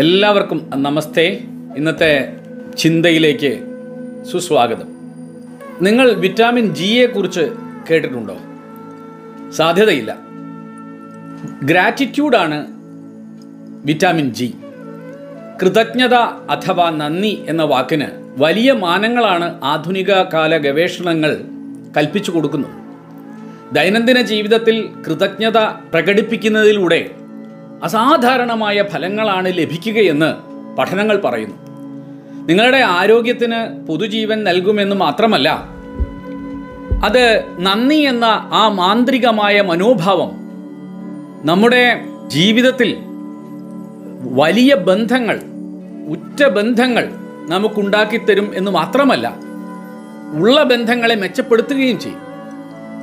എല്ലാവർക്കും നമസ്തേ. ഇന്നത്തെ ചിന്തയിലേക്ക് സുസ്വാഗതം. നിങ്ങൾ വിറ്റാമിൻ ജിയെ കുറിച്ച് കേട്ടിട്ടുണ്ടോ? സാധ്യതയില്ല. ഗ്രാറ്റിറ്റ്യൂഡാണ് വിറ്റാമിൻ ജി. കൃതജ്ഞത അഥവാ നന്ദി എന്ന വാക്കിന് വലിയ മാനങ്ങളാണ് ആധുനിക കാല ഗവേഷണങ്ങൾ കൽപ്പിച്ചു കൊടുക്കുന്നത്. ദൈനംദിന ജീവിതത്തിൽ കൃതജ്ഞത പ്രകടിപ്പിക്കുന്നതിലൂടെ അസാധാരണമായ ഫലങ്ങളാണ് ലഭിക്കുകയെന്ന് പഠനങ്ങൾ പറയുന്നു. നിങ്ങളുടെ ആരോഗ്യത്തിന് പുതുജീവൻ നൽകുമെന്ന് മാത്രമല്ല അത് നന്ദി എന്ന ആ മാന്ത്രികമായ മനോഭാവം നമ്മുടെ ജീവിതത്തിൽ വലിയ ബന്ധങ്ങൾ ഉറ്റ ബന്ധങ്ങൾ നമുക്കുണ്ടാക്കിത്തരും എന്ന് മാത്രമല്ല ഉള്ള ബന്ധങ്ങളെ മെച്ചപ്പെടുത്തുകയും ചെയ്യും.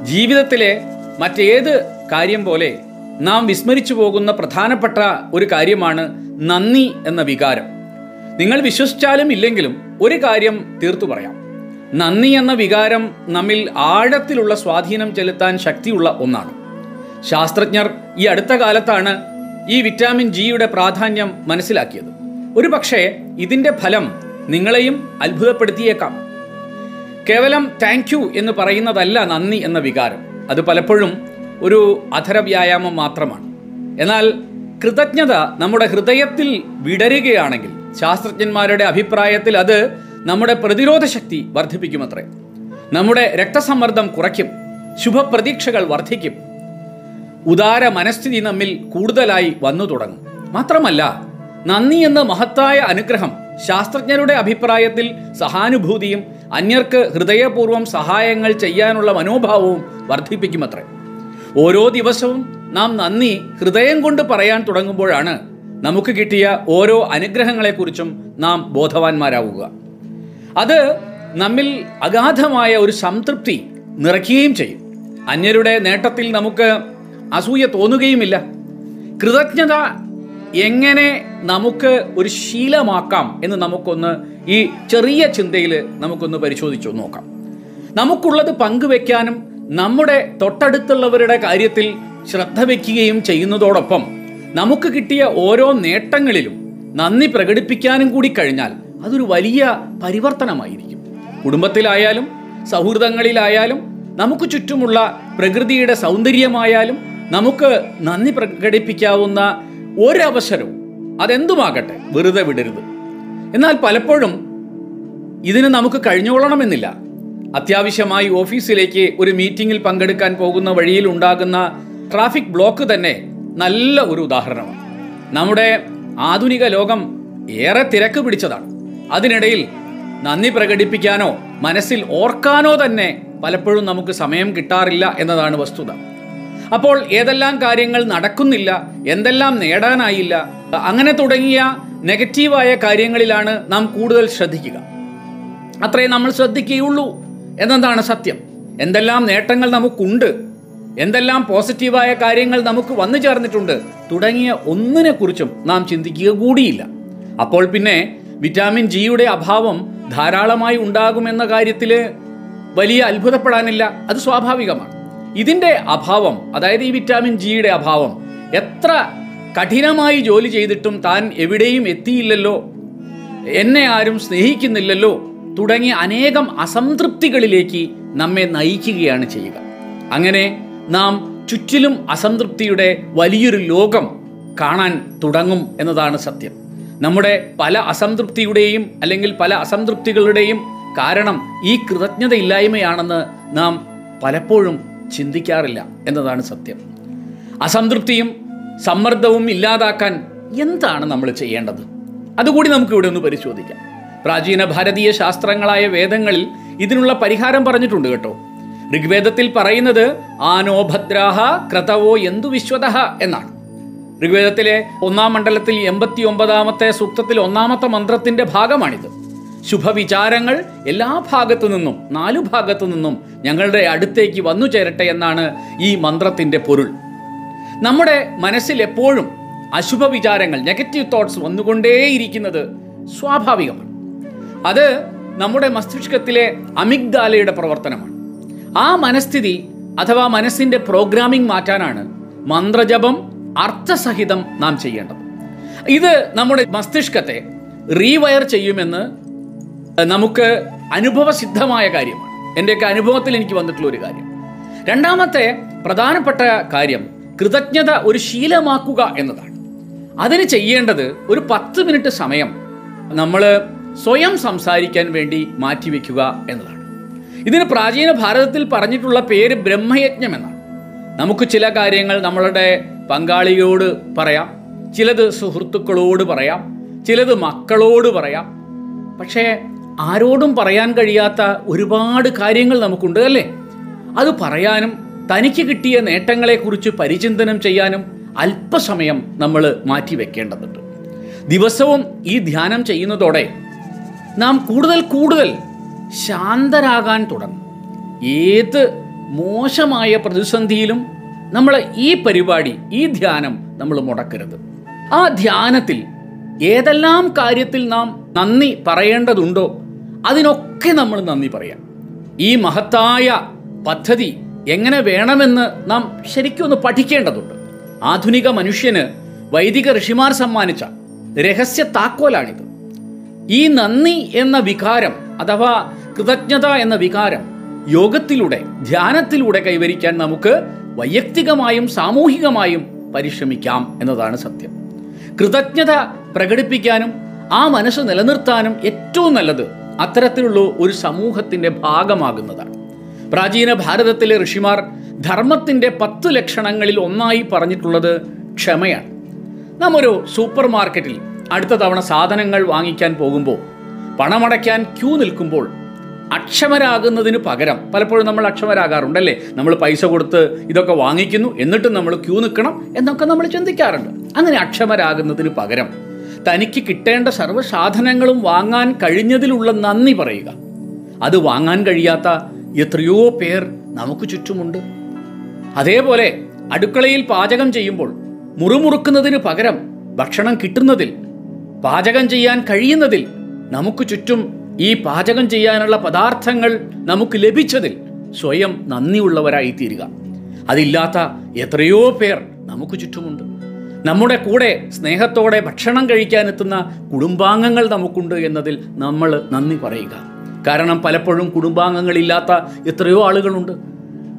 ജീവിതത്തിലെ മറ്റേത് കാര്യം പോലെ നാം വിസ്മരിച്ചു പോകുന്ന പ്രധാനപ്പെട്ട ഒരു കാര്യമാണ് നന്ദി എന്ന വികാരം. നിങ്ങൾ വിശ്വസിച്ചാലും ഇല്ലെങ്കിലും ഒരു കാര്യം തീർത്തു പറയാം. നന്ദി എന്ന വികാരം നമ്മിൽ ആഴത്തിലുള്ള സ്വാധീനം ചെലുത്താൻ ശക്തിയുള്ള ഒന്നാണ്. ശാസ്ത്രജ്ഞർ ഈ അടുത്ത കാലത്താണ് ഈ വിറ്റാമിൻ ജിയുടെ പ്രാധാന്യം മനസ്സിലാക്കിയത്. ഒരു പക്ഷേ ഇതിന്റെ ഫലം നിങ്ങളെയും അത്ഭുതപ്പെടുത്തിയേക്കാം. കേവലം താങ്ക് യു എന്ന് പറയുന്നതല്ല നന്ദി എന്ന വികാരം. അത് പലപ്പോഴും ഒരു അധര വ്യായാമം മാത്രമാണ്. എന്നാൽ കൃതജ്ഞത നമ്മുടെ ഹൃദയത്തിൽ വിടരുകയാണെങ്കിൽ ശാസ്ത്രജ്ഞന്മാരുടെ അഭിപ്രായത്തിൽ അത് നമ്മുടെ പ്രതിരോധ ശക്തി വർദ്ധിപ്പിക്കുമത്രേ. നമ്മുടെ രക്തസമ്മർദ്ദം കുറയ്ക്കും ശുഭപ്രതീക്ഷകൾ വർദ്ധിക്കും ഉദാര മനസ്ഥിതി നമ്മിൽ കൂടുതലായി വന്നു തുടങ്ങും. മാത്രമല്ല നന്ദി എന്ന മഹത്തായ അനുഗ്രഹം ശാസ്ത്രജ്ഞരുടെ അഭിപ്രായത്തിൽ സഹാനുഭൂതിയും അന്യർക്ക് ഹൃദയപൂർവം സഹായങ്ങൾ ചെയ്യാനുള്ള മനോഭാവവും വർദ്ധിപ്പിക്കുമത്രേ. ഓരോ ദിവസവും നാം നന്ദി ഹൃദയം കൊണ്ട് പറയാൻ തുടങ്ങുമ്പോഴാണ് നമുക്ക് കിട്ടിയ ഓരോ അനുഗ്രഹങ്ങളെക്കുറിച്ചും നാം ബോധവാന്മാരാവുക. അത് നമ്മിൽ അഗാധമായ ഒരു സംതൃപ്തി നിറയ്ക്കുകയും ചെയ്യും. അന്യരുടെ നേട്ടത്തിൽ നമുക്ക് അസൂയ തോന്നുകയുമില്ല. കൃതജ്ഞത എങ്ങനെ നമുക്ക് ഒരു ശീലമാക്കാം എന്ന് നമുക്കൊന്ന് ഈ ചെറിയ ചിന്തയിൽ നമുക്കൊന്ന് പരിശോധിച്ചു നോക്കാം. നമുക്കുള്ളത് പങ്കുവെക്കാനും നമ്മുടെ തൊട്ടടുത്തുള്ളവരുടെ കാര്യത്തിൽ ശ്രദ്ധ വയ്ക്കുകയും ചെയ്യുന്നതോടൊപ്പം നമുക്ക് കിട്ടിയ ഓരോ നേട്ടങ്ങളിലും നന്ദി പ്രകടിപ്പിക്കാനും കൂടി കഴിഞ്ഞാൽ അതൊരു വലിയ പരിവർത്തനമായിരിക്കും. കുടുംബത്തിലായാലും സൗഹൃദങ്ങളിലായാലും നമുക്ക് ചുറ്റുമുള്ള പ്രകൃതിയുടെ സൗന്ദര്യമായാലും നമുക്ക് നന്ദി പ്രകടിപ്പിക്കാവുന്ന ഒരവസരവും അതെന്തുമാകട്ടെ വെറുതെ വിടരുത്. എന്നാൽ പലപ്പോഴും ഇതിന് നമുക്ക് കഴിഞ്ഞുകൊള്ളണമെന്നില്ല. അത്യാവശ്യമായി ഓഫീസിലേക്ക് ഒരു മീറ്റിംഗിൽ പങ്കെടുക്കാൻ പോകുന്ന വഴിയിൽ ഉണ്ടാകുന്ന ട്രാഫിക് ബ്ലോക്ക് തന്നെ നല്ല ഒരു ഉദാഹരണമാണ്. നമ്മുടെ ആധുനിക ലോകം ഏറെ തിരക്ക് പിടിച്ചതാണ്. അതിനിടയിൽ നന്ദി പ്രകടിപ്പിക്കാനോ മനസ്സിൽ ഓർക്കാനോ തന്നെ പലപ്പോഴും നമുക്ക് സമയം കിട്ടാറില്ല എന്നതാണ് വസ്തുത. അപ്പോൾ ഏതെല്ലാം കാര്യങ്ങൾ നടക്കുന്നില്ല എന്തെല്ലാം നേടാനായില്ല അങ്ങനെ തുടങ്ങിയ നെഗറ്റീവായ കാര്യങ്ങളിലാണ് നാം കൂടുതൽ ശ്രദ്ധിക്കുക. അത്രേ നമ്മൾ ശ്രദ്ധിക്കുകയുള്ളൂ. എന്നതാണ് സത്യം. എന്തെല്ലാം നേട്ടങ്ങൾ നമുക്കുണ്ട് എന്തെല്ലാം പോസിറ്റീവായ കാര്യങ്ങൾ നമുക്ക് വന്നു ചേർന്നിട്ടുണ്ട് തുടങ്ങിയ ഒന്നിനെക്കുറിച്ചും നാം ചിന്തിക്കുക കൂടിയില്ല. അപ്പോൾ പിന്നെ വിറ്റാമിൻ ജിയുടെ അഭാവം ധാരാളമായി ഉണ്ടാകുമെന്ന കാര്യത്തിൽ വലിയ അത്ഭുതപ്പെടാനില്ല. അത് സ്വാഭാവികമാണ്. ഇതിന്റെ അഭാവം അതായത് ഈ വിറ്റാമിൻ ജിയുടെ അഭാവം എത്ര കഠിനമായി ജോലി ചെയ്തിട്ടും താൻ എവിടെയും എത്തിയില്ലല്ലോ. എന്നെ ആരും സ്നേഹിക്കുന്നില്ലല്ലോ. തുടങ്ങിയ അനേകം അസംതൃപ്തികളിലേക്ക് നമ്മെ നയിക്കുകയാണ് ചെയ്യുക. അങ്ങനെ നാം ചുറ്റിലും അസംതൃപ്തിയുടെ വലിയൊരു ലോകം കാണാൻ തുടങ്ങും എന്നതാണ് സത്യം. നമ്മുടെ പല അസംതൃപ്തിയുടെയും അല്ലെങ്കിൽ പല അസംതൃപ്തികളുടെയും കാരണം ഈ കൃതജ്ഞതയില്ലായ്മയാണെന്ന് നാം പലപ്പോഴും ചിന്തിക്കാറില്ല എന്നതാണ് സത്യം. അസംതൃപ്തിയും സമ്മർദ്ദവും ഇല്ലാതാക്കാൻ എന്താണ് നമ്മൾ ചെയ്യേണ്ടത്? അതുകൂടി നമുക്ക് ഇവിടെ ഒന്ന് പരിശോധിക്കാം. പ്രാചീന ഭാരതീയ ശാസ്ത്രങ്ങളായ വേദങ്ങളിൽ ഇതിനുള്ള പരിഹാരം പറഞ്ഞിട്ടുണ്ട് കേട്ടോ. ഋഗ്വേദത്തിൽ പറയുന്നത് ആനോ ഭദ്രാഹ ക്രതവോ എന്തു വിശ്വതഹ എന്നാണ്. ഋഗ്വേദത്തിലെ ഒന്നാം മണ്ഡലത്തിൽ എൺപത്തി ഒമ്പതാമത്തെ സൂക്തത്തിൽ ഒന്നാമത്തെ മന്ത്രത്തിന്റെ ഭാഗമാണിത്. ശുഭവിചാരങ്ങൾ എല്ലാ ഭാഗത്തു നിന്നും നാലു ഭാഗത്തു നിന്നും ഞങ്ങളുടെ അടുത്തേക്ക് വന്നു ചേരട്ടെ എന്നാണ് ഈ മന്ത്രത്തിന്റെ പൊരുൾ. നമ്മുടെ മനസ്സിൽ എപ്പോഴും അശുഭ വിചാരങ്ങൾ നെഗറ്റീവ് തോട്ട്സ് വന്നുകൊണ്ടേയിരിക്കുന്നത് സ്വാഭാവികമാണ്. അത് നമ്മുടെ മസ്തിഷ്കത്തിലെ അമിഗ്ദാലയുടെ പ്രവർത്തനമാണ്. ആ മനസ്ഥിതി അഥവാ മനസ്സിന്റെ പ്രോഗ്രാമിംഗ് മാറ്റാനാണ് മന്ത്രജപം അർത്ഥസഹിതം നാം ചെയ്യേണ്ടത്. ഇത് നമ്മുടെ മസ്തിഷ്കത്തെ റീവയർ ചെയ്യുമെന്ന് നമുക്ക് അനുഭവസിദ്ധമായ കാര്യമാണ്. എന്റെയൊക്കെ അനുഭവത്തിൽ എനിക്ക് വന്നിട്ടുള്ള ഒരു കാര്യം. രണ്ടാമത്തെ പ്രധാനപ്പെട്ട കാര്യം കൃതജ്ഞത ഒരു ശീലമാക്കുക എന്നതാണ്. അതിന് ചെയ്യേണ്ടത് ഒരു പത്ത് മിനിറ്റ് സമയം നമ്മൾ സ്വയം സംസാരിക്കാൻ വേണ്ടി മാറ്റിവെക്കുക എന്നതാണ്. ഇതിന് പ്രാചീന ഭാരതത്തിൽ പറഞ്ഞിട്ടുള്ള പേര് ബ്രഹ്മയജ്ഞം എന്നാണ്. നമുക്ക് ചില കാര്യങ്ങൾ നമ്മളുടെ പങ്കാളിയോട് പറയാം ചിലത് സുഹൃത്തുക്കളോട് പറയാം ചിലത് മക്കളോട് പറയാം. പക്ഷേ ആരോടും പറയാൻ കഴിയാത്ത ഒരുപാട് കാര്യങ്ങൾ നമുക്കുണ്ട് അല്ലേ? അത് പറയാനും തനിക്ക് കിട്ടിയ നേട്ടങ്ങളെക്കുറിച്ച് പരിചിന്തനം ചെയ്യാനും അല്പസമയം നമ്മൾ മാറ്റിവെക്കേണ്ടതുണ്ട്. ദിവസവും ഈ ധ്യാനം ചെയ്യുന്നതോടെ നാം കൂടുതൽ കൂടുതൽ ശാന്തരാകാൻ തുടങ്ങും. ഏത് മോശമായ പ്രതിസന്ധിയിലും നമ്മൾ ഈ പരിപാടി ഈ ധ്യാനം നമ്മൾ മുടക്കരുത്. ആ ധ്യാനത്തിൽ ഏതെല്ലാം കാര്യത്തിൽ നാം നന്ദി പറയേണ്ടതുണ്ടോ അതിനൊക്കെ നമ്മൾ നന്ദി പറയാം. ഈ മഹത്തായ പദ്ധതി എങ്ങനെ വേണമെന്ന് നാം ശരിക്കും ഒന്ന് പഠിക്കേണ്ടതുണ്ട്. ആധുനിക മനുഷ്യന് വൈദിക ഋഷിമാർ സമ്മാനിച്ച രഹസ്യ താക്കോലാണിത്. ഈ നന്ദി എന്ന വികാരം അഥവാ കൃതജ്ഞത എന്ന വികാരം യോഗത്തിലൂടെ ധ്യാനത്തിലൂടെ കൈവരിക്കാൻ നമുക്ക് വൈയക്തികമായും സാമൂഹികമായും പരിശ്രമിക്കാം എന്നതാണ് സത്യം. കൃതജ്ഞത പ്രകടിപ്പിക്കാനും ആ മനസ്സ് നിലനിർത്താനും ഏറ്റവും നല്ലത് അത്തരത്തിലുള്ള ഒരു സമൂഹത്തിന്റെ ഭാഗമാകുന്നതാണ്. പ്രാചീന ഭാരതത്തിലെ ഋഷിമാർ ധർമ്മത്തിന്റെ പത്ത് ലക്ഷണങ്ങളിൽ ഒന്നായി പറഞ്ഞിട്ടുള്ളത് ക്ഷമയാണ്. നാം ഒരു സൂപ്പർ മാർക്കറ്റിൽ അടുത്ത തവണ സാധനങ്ങൾ വാങ്ങിക്കാൻ പോകുമ്പോൾ പണമടയ്ക്കാൻ ക്യൂ നിൽക്കുമ്പോൾ അക്ഷമരാകുന്നതിന് പകരം പലപ്പോഴും നമ്മൾ അക്ഷമരാകാറുണ്ടല്ലേ? നമ്മൾ പൈസ കൊടുത്ത് ഇതൊക്കെ വാങ്ങിക്കുന്നു എന്നിട്ടും നമ്മൾ ക്യൂ നിൽക്കണം എന്നൊക്കെ നമ്മൾ ചിന്തിക്കാറുണ്ട്. അങ്ങനെ അക്ഷമരാകുന്നതിന് പകരം തനിക്ക് കിട്ടേണ്ട സർവ സാധനങ്ങളും വാങ്ങാൻ കഴിഞ്ഞതിലുള്ള നന്ദി പറയുക. അത് വാങ്ങാൻ കഴിയാത്ത എത്രയോ പേർ നമുക്ക് ചുറ്റുമുണ്ട്. അതേപോലെ അടുക്കളയിൽ പാചകം ചെയ്യുമ്പോൾ മുറുമുറുക്കുന്നതിന് പകരം ഭക്ഷണം കിട്ടുന്നതിൽ പാചകം ചെയ്യാൻ കഴിയുന്നതിൽ നമുക്ക് ചുറ്റും ഈ പാചകം ചെയ്യാനുള്ള പദാർത്ഥങ്ങൾ നമുക്ക് ലഭിച്ചതിൽ സ്വയം നന്ദിയുള്ളവരായി തീരുക അതില്ലാത്ത എത്രയോ പേർ നമുക്ക് ചുറ്റുമുണ്ട്. നമ്മുടെ കൂടെ സ്നേഹത്തോടെ ഭക്ഷണം കഴിക്കാനെത്തുന്ന കുടുംബാംഗങ്ങൾ നമുക്കുണ്ട് എന്നതിൽ നമ്മൾ നന്ദി പറയുക. കാരണം പലപ്പോഴും കുടുംബാംഗങ്ങളില്ലാത്ത എത്രയോ ആളുകളുണ്ട്.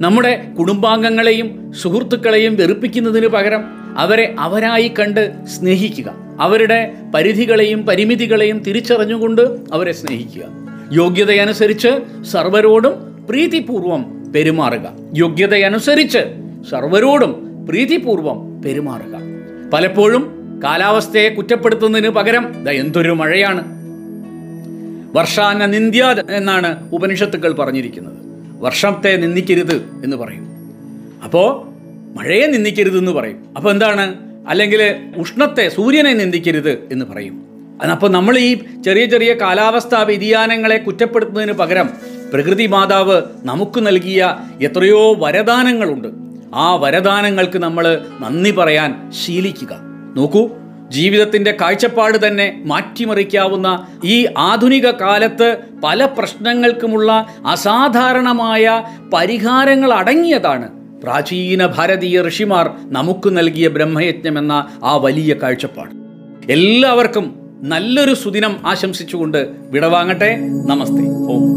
നമ്മുടെ കുടുംബാംഗങ്ങളെയും സുഹൃത്തുക്കളെയും വെറുപ്പിക്കുന്നതിന് പകരം അവരെ അവരായി കണ്ട് സ്നേഹിക്കുക. അവരുടെ പരിധികളെയും പരിമിതികളെയും തിരിച്ചറിഞ്ഞുകൊണ്ട് അവരെ സ്നേഹിക്കുക. യോഗ്യതയനുസരിച്ച് സർവരോടും പ്രീതിപൂർവം പെരുമാറുക. യോഗ്യതയനുസരിച്ച് സർവരോടും പ്രീതിപൂർവം പെരുമാറുക. പലപ്പോഴും കാലാവസ്ഥയെ കുറ്റപ്പെടുത്തുന്നതിന് പകരം എന്തൊരു മഴയാണ്. വർഷാന നിന്ദ്യ എന്നാണ് ഉപനിഷത്തുക്കൾ പറഞ്ഞിരിക്കുന്നത്. വർഷത്തെ നിന്ദിക്കരുത് എന്ന് പറയും. അപ്പോൾ മഴയെ നിന്ദിക്കരുത് എന്ന് പറയും. അപ്പോൾ എന്താണ്? അല്ലെങ്കിൽ ഉഷ്ണത്തെ സൂര്യനെ നിന്ദിക്കരുത് എന്ന് പറയും. അപ്പോൾ നമ്മൾ ഈ ചെറിയ ചെറിയ കാലാവസ്ഥാ വ്യതിയാനങ്ങളെ കുറ്റപ്പെടുത്തുന്നതിന് പകരം പ്രകൃതി മാതാവ് നമുക്ക് നൽകിയ എത്രയോ വരദാനങ്ങളുണ്ട്. ആ വരദാനങ്ങൾക്ക് നമ്മൾ നന്ദി പറയാൻ ശീലിക്കുക. നോക്കൂ ജീവിതത്തിന്റെ കാഴ്ചപ്പാട് തന്നെ മാറ്റിമറിക്കാവുന്ന ഈ ആധുനിക കാലത്ത് പല പ്രശ്നങ്ങൾക്കുമുള്ള അസാധാരണമായ പരിഹാരങ്ങൾ അടങ്ങിയതാണ് പ്രാചീന ഭാരതീയ ഋഷിമാർ നമുക്ക് നൽകിയ ബ്രഹ്മയജ്ഞം എന്ന ആ വലിയ കാഴ്ചപ്പാട്. എല്ലാവർക്കും നല്ലൊരു സുദിനം ആശംസിച്ചുകൊണ്ട് വിടവാങ്ങട്ടെ. നമസ്തേ. ഓം.